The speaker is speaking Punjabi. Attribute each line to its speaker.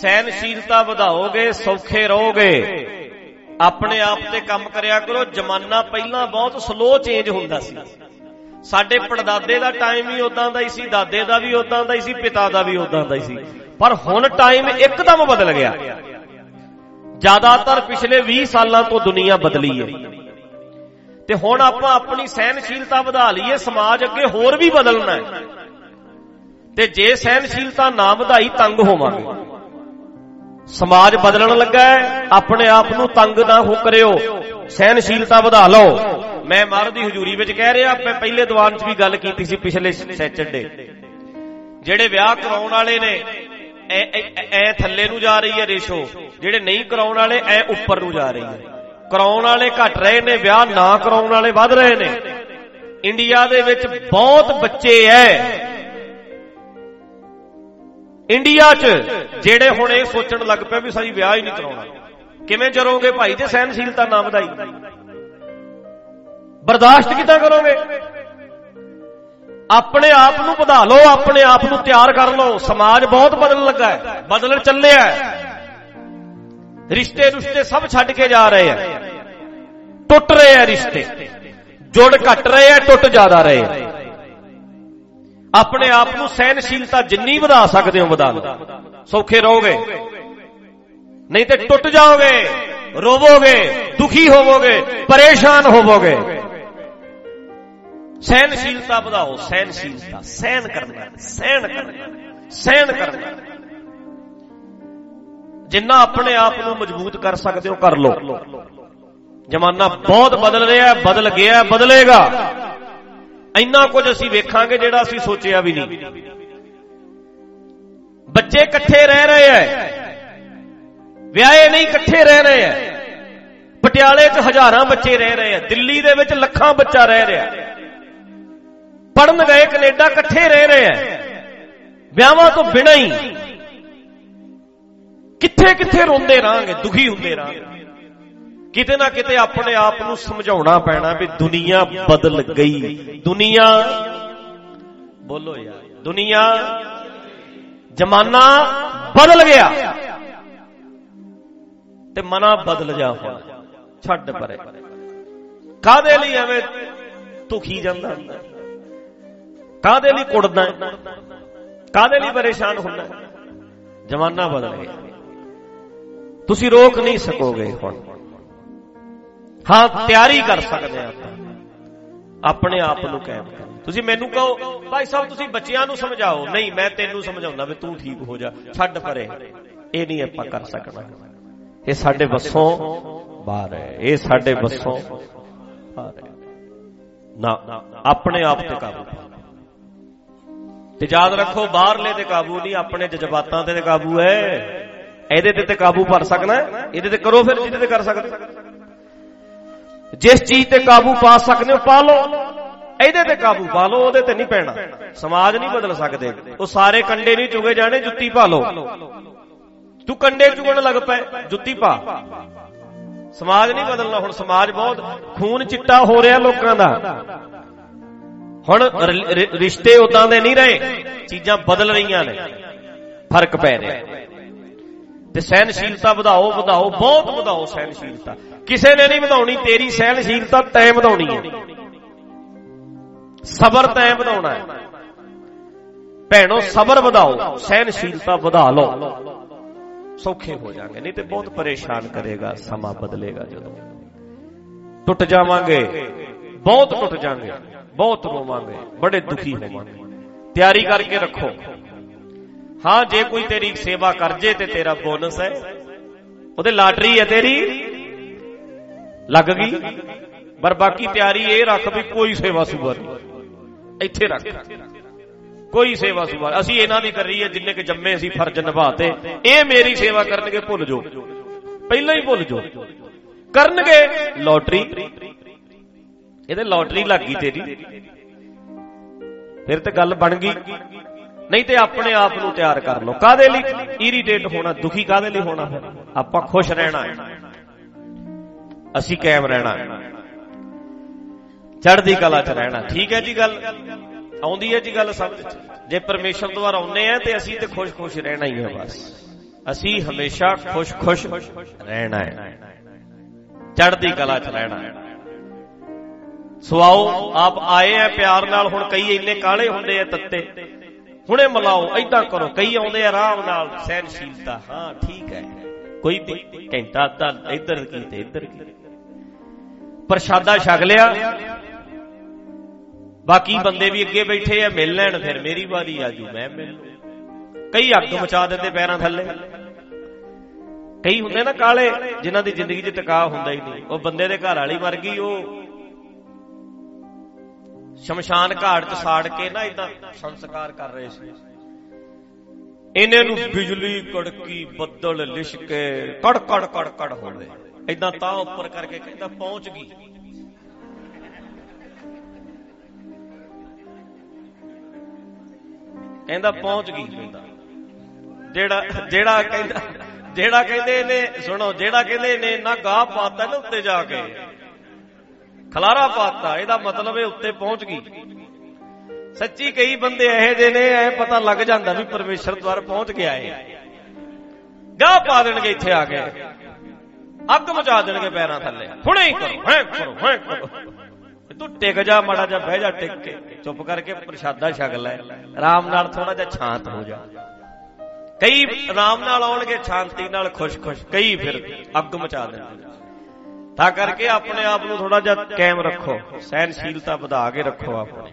Speaker 1: ਸਹਿਨਸ਼ੀਲਤਾ ਵਧਾਓਗੇ, ਸੌਖੇ ਰਹੋਗੇ। ਆਪਣੇ ਆਪ ਤੇ ਕੰਮ ਕਰਿਆ ਕਰੋ, ਜ਼ਮਾਨਾ ਪਹਿਲਾਂ ਬਹੁਤ ਸਲੋ ਚੇਂਜ ਹੁੰਦਾ ਸੀ। ਸਾਡੇ ਪੜਦਾਦੇ ਦਾ ਟਾਈਮ ਵੀ ਉਦਾਂ ਦਾ ਹੀ ਸੀ, ਦਾਦੇ ਦਾ ਵੀ ਉਦਾਂ ਦਾ ਹੀ ਸੀ, ਪਿਤਾ ਦਾ ਵੀ ਉਦਾਂ ਦਾ ਹੀ ਸੀ। ਪਰ ਹੁਣ ਟਾਈਮ ਇੱਕਦਮ ਬਦਲ ਗਿਆ। ਜ਼ਿਆਦਾਤਰ ਪਿਛਲੇ 20 ਸਾਲਾਂ ਤੋਂ ਦੁਨੀਆ ਬਦਲੀ ਹੈ। ਤੇ ਹੁਣ ਆਪਾਂ ਆਪਣੀ ਸਹਿਨਸ਼ੀਲਤਾ ਵਧਾ ਲਈਏ, ਸਮਾਜ ਅੱਗੇ ਹੋਰ ਵੀ ਬਦਲਣਾ ਹੈ। ਤੇ ਜੇ ਸਹਿਨਸ਼ੀਲਤਾ ਨਾ ਵਧਾਈ, ਤੰਗ ਹੋਵਾਂਗੇ। ਸਮਾਜ ਬਦਲਣ ਲੱਗਾ ਹੈ। ਆਪਣੇ ਆਪ ਨੂੰ ਤੰਗ ਨਾ ਹੋ ਕਰਿਓ। ਸਹਿਨਸ਼ੀਲਤਾ ਵਧਾ ਲਓ। ਮੈਂ ਮਹਾਰਾਜ ਦੀ ਹਜ਼ੂਰੀ ਵਿੱਚ ਕਹਿ ਰਿਹਾ, ਮੈਂ ਪਹਿਲੇ ਦੀਵਾਨ 'ਚ ਵੀ ਗੱਲ ਕੀਤੀ ਸੀ ਪਿਛਲੇ ਸੈਚਰਡੇ ਜਿਹੜੇ ਵਿਆਹ ਕਰਾਉਣ ਵਾਲੇ ਨੇ ਐ ਥੱਲੇ ਨੂੰ ਜਾ ਰਹੀ ਹੈ ਰੇਸ਼ੋ। ਜਿਹੜੇ ਨਹੀਂ ਕਰਾਉਣ ਵਾਲੇ, ਐ ਉੱਪਰ ਨੂੰ ਜਾ ਰਹੀ ਹੈ। ਕਰਾਉਣ ਵਾਲੇ ਘਟ ਰਹੇ ਨੇ, ਵਿਆਹ ਨਾ ਕਰਾਉਣ ਵਾਲੇ ਵੱਧ ਰਹੇ ਨੇ। ਇੰਡੀਆ ਦੇ ਵਿੱਚ ਬਹੁਤ ਬੱਚੇ ਐ। ਇੰਡੀਆ 'ਚ, ਜਿਹੜੇ ਹੁਣ ਇਹ ਸੋਚਣ ਲੱਗ ਪਏ ਵੀ ਸਾਡੀ ਵਿਆਹ ਹੀ ਨਹੀਂ ਕਰਾਉਣਾ। ਕਿਵੇਂ ਜਰੋਗੇ ਭਾਈ? ਜੇ ਸਹਿਨਸ਼ੀਲਤਾ ਨਾ ਵਧਾਈ। ਬਰਦਾਸ਼ਤ ਕਿਦਾਂ ਕਰੋਗੇ? ਆਪਣੇ ਆਪ ਨੂੰ ਵਧਾ ਲਓ, ਆਪਣੇ ਆਪ ਨੂੰ ਤਿਆਰ ਕਰ ਲਓ। ਸਮਾਜ ਬਹੁਤ ਬਦਲਣ ਲੱਗਾ ਹੈ, ਬਦਲਣ ਚੱਲਿਆ ਹੈ। ਰਿਸ਼ਤੇ ਰੁਸ਼ਤੇ ਸਭ ਛੱਡ ਕੇ ਜਾ ਰਹੇ ਆ ਟੁੱਟ ਰਹੇ ਆ ਰਿਸ਼ਤੇ। ਜੁੜ ਘਟ ਰਹੇ ਆ ਟੁੱਟ ਜ਼ਿਆਦਾ ਰਹੇ ਆ ਆਪਣੇ ਆਪ ਨੂੰ ਸਹਿਨਸ਼ੀਲਤਾ ਜਿੰਨੀ ਵਧਾ ਸਕਦੇ ਹੋ ਵਧਾ ਲਓ। ਸੌਖੇ ਰਹੋਗੇ। ਨਹੀਂ ਤੇ ਟੁੱਟ ਜਾਓਗੇ, ਰੋਵੋਗੇ, ਦੁਖੀ ਹੋਵੋਗੇ, ਪਰੇਸ਼ਾਨ ਹੋਵੋਗੇ। ਸਹਿਨਸ਼ੀਲਤਾ ਵਧਾਓ, ਸਹਿਨਸ਼ੀਲਤਾ ਸਹਿਨ ਕਰਨਾ ਸਹਿਨ ਕਰਨਾ ਸਹਿਨ ਕਰਨਾ। ਜਿੰਨਾ ਆਪਣੇ ਆਪ ਨੂੰ ਮਜ਼ਬੂਤ ਕਰ ਸਕਦੇ ਹੋ, ਕਰ ਲਓ। ਜ਼ਮਾਨਾ ਬਹੁਤ ਬਦਲ ਰਿਹਾ ਹੈ, ਬਦਲ ਗਿਆ ਹੈ, ਬਦਲੇਗਾ। ਇੰਨਾ ਕੁਝ ਅਸੀਂ ਵੇਖਾਂਗੇ ਜਿਹੜਾ ਅਸੀਂ ਸੋਚਿਆ ਵੀ ਨਹੀਂ ਬੱਚੇ ਇਕੱਠੇ ਰਹਿ ਰਹੇ ਐ ਵਿਆਹੇ ਨਹੀਂ ਇਕੱਠੇ ਰਹਿ ਰਹੇ ਐ ਪਟਿਆਲੇ 'ਚ ਹਜ਼ਾਰਾਂ ਬੱਚੇ ਰਹਿ ਰਹੇ ਐ ਦਿੱਲੀ ਦੇ ਵਿੱਚ ਲੱਖਾਂ ਬੱਚਾ ਰਹਿ ਰਿਹਾ ਪੜਨ ਗਏ ਕੈਨੇਡਾ ਇਕੱਠੇ ਰਹਿ ਰਹੇ ਐ ਵਿਆਹਾਂ ਤੋਂ ਬਿਨਾਂ ਹੀ ਕਿੱਥੇ ਕਿੱਥੇ ਰੋਂਦੇ ਰਾਂਗੇ ਦੁਖੀ ਹੁੰਦੇ ਰਾਂਗੇ ਕਿਤੇ ਨਾ ਕਿਤੇ ਆਪਣੇ ਆਪ ਨੂੰ ਸਮਝਾਉਣਾ ਪੈਣਾ ਵੀ ਦੁਨੀਆ ਬਦਲ ਗਈ। ਦੁਨੀਆ ਬੋਲੋ ਯਾਰ, ਦੁਨੀਆ ਜ਼ਮਾਨਾ ਬਦਲ ਗਿਆ। ਤੇ ਮਨਾ ਬਦਲ ਜਾ ਹੁਣ, ਛੱਡ ਪਰੇ। ਕਾਦੇ ਲਈ ਐਵੇਂ ਦੁਖੀ ਜਾਂਦਾ? ਹੁੰਦਾ ਕਾਦੇ ਲਈ ਕੁੜਦਾ? ਕਾਦੇ ਲਈ ਪਰੇਸ਼ਾਨ ਹੁੰਦਾ? ਜ਼ਮਾਨਾ ਬਦਲ ਗਿਆ। ਤੁਸੀਂ ਰੋਕ ਨਹੀਂ ਸਕੋਗੇ ਹੁਣ। ਹਾਂ, ਤਿਆਰੀ ਕਰ ਸਕਦੇ ਆ ਆਪਣੇ ਆਪ ਨੂੰ ਕਾਇਮ ਕਰ ਤੁਸੀਂ ਮੈਨੂੰ ਕਹੋ, ਭਾਈ ਸਾਹਿਬ, ਤੁਸੀਂ ਬੱਚਿਆਂ ਨੂੰ ਸਮਝਾਓ। ਨਹੀਂ, ਮੈਂ ਤੈਨੂੰ ਸਮਝਾਉਂਦਾ ਵੀ ਤੂੰ ਠੀਕ ਹੋ ਜਾ, ਛੱਡ ਪਰੇ। ਇਹ ਨਹੀਂ ਆਪਾਂ ਕਰ ਸਕਣਾ। ਇਹ ਸਾਡੇ ਵੱਸੋਂ ਬਾਹਰ ਹੈ। ਇਹ ਸਾਡੇ ਵੱਸੋਂ ਬਾਹਰ ਹੈ। ਨਾ, ਆਪਣੇ ਆਪ ਤੇ ਕਾਬੂ ਤੇ ਯਾਦ ਰੱਖੋ, ਬਾਹਰਲੇ ਤੇ ਕਾਬੂ ਨਹੀਂ, ਆਪਣੇ ਜਜ਼ਬਾਤਾਂ ਤੇ ਕਾਬੂ ਹੈ। ਇਹਦੇ ਤੇ ਤੇ ਕਾਬੂ ਭਰ ਸਕਣਾ ਇਹਦੇ ਤੇ ਕਰੋ ਫਿਰ, ਜਿਹਦੇ ਤੇ ਕਰ ਸਕਦੇ ਜਿਸ ਚੀਜ਼ ਤੇ ਕਾਬੂ ਪਾ ਸਕਦੇ ਹੋ, ਪਾ ਲਓ। ਇਹਦੇ ਤੇ ਕਾਬੂ ਪਾ ਲਓ, ਉਹਦੇ ਤੇ ਨਹੀਂ ਪੈਣਾ। ਸਮਾਜ ਨਹੀਂ ਬਦਲ ਸਕਦੇ। ਉਹ ਸਾਰੇ ਕੰਡੇ ਨਹੀਂ ਚੁਗੇ ਜਾਣੇ, ਜੁੱਤੀ ਪਾ ਲਓ। ਤੂੰ ਕੰਡੇ ਚੁਗਣ ਲੱਗ ਪਏ ਜੁੱਤੀ ਪਾ। ਸਮਾਜ ਨਹੀਂ ਬਦਲਣਾ, ਹੁਣ ਸਮਾਜ ਬਹੁਤ ਖੂਨ ਚਿੱਟਾ ਹੋ ਰਿਹਾ ਲੋਕਾਂ ਦਾ। ਹੁਣ ਰਿਸ਼ਤੇ ਉਦਾਂ ਦੇ ਨਹੀਂ ਰਹੇ, ਚੀਜ਼ਾਂ ਬਦਲ ਰਹੀਆਂ ਨੇ। ਫ਼ਰਕ ਪੈ ਰਿਹਾ। ਤੇ ਸਹਿਨਸ਼ੀਲਤਾ ਵਧਾਓ ਵਧਾਓ, ਬਹੁਤ ਵਧਾਓ ਸਹਿਨਸ਼ੀਲਤਾ ਕਿਸੇ ਨੇ ਨਹੀਂ ਵਧਾਉਣੀ, ਤੇਰੀ ਸਹਿਨਸ਼ੀਲਤਾ ਤੈਂ ਵਧਾਉਣੀ ਹੈ। ਸਬਰ ਤੈਂ ਵਧਾਉਣਾ ਹੈ। ਭੈਣੋ, ਸਬਰ ਵਧਾਓ ਸਹਿਨਸ਼ੀਲਤਾ ਵਧਾ ਲਓ। ਸੌਖੇ ਹੋ ਜਾਣਗੇ, ਨਹੀਂ ਤੇ ਬਹੁਤ ਪਰੇਸ਼ਾਨ ਕਰੇਗਾ, ਸਮਾਂ ਬਦਲੇਗਾ ਜਦੋਂ। ਟੁੱਟ ਜਾਵਾਂਗੇ, ਬਹੁਤ ਟੁੱਟ ਜਾਵਾਂਗੇ, ਬਹੁਤ ਰੋਵਾਂਗੇ, ਬੜੇ ਦੁਖੀ ਹੋਵਾਂਗੇ। ਤਿਆਰੀ ਕਰਕੇ ਰੱਖੋ। ਹਾਂ, ਜੇ ਕੋਈ ਤੇਰੀ ਸੇਵਾ ਕਰ ਜੇ ਤੇ ਤੇਰਾ ਬੋਨਸ ਹੈ। ਉਹਦੇ ਲਾਟਰੀ ਹੈ ਤੇਰੀ। ਲੱਗ ਗਈ। ਪਰ ਬਾਕੀ ਤਿਆਰੀ ਇਹ ਰੱਖ ਵੀ ਕੋਈ ਸੇਵਾ ਸੁਭਾ ਨਹੀਂ। ਇੱਥੇ ਰੱਖ। ਕੋਈ ਸੇਵਾ ਸੁਭਾ ਅਸੀਂ ਇਹਨਾਂ ਦੀ ਕਰ ਰਹੀ ਹੈ ਜਿੰਨੇ ਕਿ ਜੰਮੇ ਅਸੀਂ ਫਰਜ਼ ਨਿਭਾਤੇ। ਇਹ ਮੇਰੀ ਸੇਵਾ ਕਰਨਗੇ, ਭੁੱਲ ਜੋ ਪਹਿਲਾਂ ਹੀ ਭੁੱਲ ਜੋ ਕਰਨਗੇ, ਲੋਟਰੀ। ਇਹਦੇ ਲੋਟਰੀ ਲੱਗ ਗਈ ਤੇਰੀ। ਫਿਰ ਤੇ ਗੱਲ ਬਣ ਗਈ। ਨਹੀਂ ਤੇ ਆਪਣੇ ਆਪ ਨੂੰ ਤਿਆਰ ਕਰ ਲਓ। ਕਾਦੇ ਲਈ ਇਰੀਟੇਟ ਹੋਣਾ, ਦੁਖੀ ਕਾਦੇ ਲਈ ਹੋਣਾ ਫਿਰ? ਆਪਾਂ ਖੁਸ਼ ਰਹਿਣਾ ਹੈ। ਅਸੀਂ ਕਾਇਮ ਰਹਿਣਾ ਚੜ੍ਹਦੀ ਕਲਾ 'ਚ ਰਹਿਣਾ। ਠੀਕ ਹੈ ਜੀ ਗੱਲ? ਆਉਂਦੀ ਹੈ ਜੀ ਗੱਲ ਸਮਝ 'ਚ? ਜੇ ਪਰਮੇਸ਼ਰ ਦੁਆਰਾ ਆਉਨੇ ਆ ਤੇ ਅਸੀਂ ਤੇ ਖੁਸ਼-ਖੁਸ਼ ਰਹਿਣਾ ਹੀ ਹੈ ਬਸ। ਅਸੀਂ ਹਮੇਸ਼ਾ ਖੁਸ਼-ਖੁਸ਼ ਰਹਿਣਾ ਹੈ। ਚੜ੍ਹਦੀ ਕਲਾ 'ਚ ਰਹਿਣਾ ਹੈ। ਸਵਾਓ ਆਪ ਆਏ ਆ ਪਿਆਰ ਨਾਲ, ਹੁਣ ਕਈ ਇੰਨੇ ਕਾਲੇ ਹੁੰਦੇ ਆ ਤੱਤੇ। ਹੁਣੇ ਮਲਾਓ ਐਦਾਂ ਕਰੋ, ਕਈ ਆਉਂਦੇ ਆ ਆਰਾਮ ਨਾਲ ਸਹਿਨਸ਼ੀਲਤਾ ਹਾਂ, ਠੀਕ ਹੈ। ਕੋਈ ਵੀ ਘੰਟਾ ਤਾਂ ਇੱਧਰ ਕੀ ਤੇ ਇੱਧਰ ਕੀ। ਪ੍ਰਸ਼ਾਦਾ ਛਕ ਲਿਆ। ਬਾਕੀ ਬੰਦੇ ਵੀ ਅੱਗੇ ਬੈਠੇ ਆ, ਮਿਲ ਲੈਣ, ਫਿਰ ਮੇਰੀ ਵਾਰੀ ਆਜੂ ਮੈਂ ਮਿਲ ਕਈ ਅੱਗ ਮਚਾ ਦਿੰਦੇ ਪੈਰਾਂ ਥੱਲੇ। ਕਈ ਹੁੰਦੇ ਨਾ ਕਾਲੇ, ਜਿਨ੍ਹਾਂ ਦੀ ਜ਼ਿੰਦਗੀ 'ਚ ਟਿਕਾ ਹੁੰਦਾ ਹੀ ਨਹੀਂ। ਉਹ ਬੰਦੇ ਦੇ ਘਰ ਵਾਲੀ ਮਰ ਗਈ ਉਹ ਸ਼ਮਸ਼ਾਨ ਘਾਟ 'ਚ ਸਾੜ ਕੇ ਨਾ ਇਦਾਂ ਸੰਸਕਾਰ ਕਰ ਰਹੇ ਸੀ। ਇਹਨੇ ਨੂੰ ਬਿਜਲੀ ਕੜਕੀ ਬੱਦਲ ਲਿਸ਼ਕੇ ਕੜ ਕੜ ਕੜ ਕੜ ਹੋਵੇ ਇਦਾਂ ਤਾਂ ਉੱਪਰ ਕਰਕੇ ਕਹਿੰਦਾ ਪਹੁੰਚ ਗਈ। ਕਹਿੰਦਾ ਪਹੁੰਚ ਗਈ ਕਹਿੰਦਾ। ਜਿਹੜਾ ਜਿਹੜਾ ਕਹਿੰਦਾ ਜਿਹੜਾ ਕਹਿੰਦੇ ਇਹਨੇ ਸੁਣੋ, ਜਿਹੜਾ ਕਹਿੰਦੇ ਇਹਨੇ ਨਾ ਗਾਹ ਪਾਤਾ ਨਾ ਉੱਤੇ ਜਾ ਕੇ। ਖਲਾਰਾ ਪਾਤਾ, ਇਹਦਾ ਮਤਲਬ ਇਹ ਉੱਤੇ ਪਹੁੰਚ ਗਈ। ਸੱਚੀ ਕਈ ਬੰਦੇ ਇਹੋ ਜਿਹੇ ਨੇ, ਐ ਪਤਾ ਲੱਗ ਜਾਂਦਾ ਵੀ ਪਰਮੇਸ਼ਰ ਦੁਆਰ ਪਹੁੰਚ ਗਿਆ ਏ। ਗਾਹ ਪਾ ਦੇਣਗੇ ਇੱਥੇ ਆ ਕੇ। ਅੱਗ ਮਚਾ ਦੇਣਗੇ ਪੈਰਾਂ ਥੱਲੇ। ਹੁਣੇ ਹੀ ਕਰੋ ਹੈ ਕਰੋ ਹੈ ਕਰੋ। ਤੂੰ ਟਿਕ ਜਾ, ਮਾੜਾ ਜਾ ਬਹਿ ਜਾ ਟਿਕ ਕੇ। ਚੁੱਪ ਕਰਕੇ ਪ੍ਰਸ਼ਾਦਾ ਛਕ ਲੈ। ਆਰਾਮ ਨਾਲ ਥੋੜਾ ਜਿਹਾ ਸ਼ਾਂਤ ਹੋ ਜਾ। ਕਈ ਆਰਾਮ ਨਾਲ ਆਉਣਗੇ ਸ਼ਾਂਤੀ ਨਾਲ ਖੁਸ਼-ਖੁਸ਼। ਕਈ ਫਿਰ ਅੱਗ ਮਚਾ ਦੇਣਗੇ। ਤਾਂ ਕਰਕੇ ਆਪਣੇ ਆਪ ਨੂੰ ਥੋੜਾ ਜਿਹਾ ਕਾਇਮ ਰੱਖੋ ਸਹਿਨਸ਼ੀਲਤਾ ਵਧਾ ਕੇ ਰੱਖੋ ਆਪਣੇ।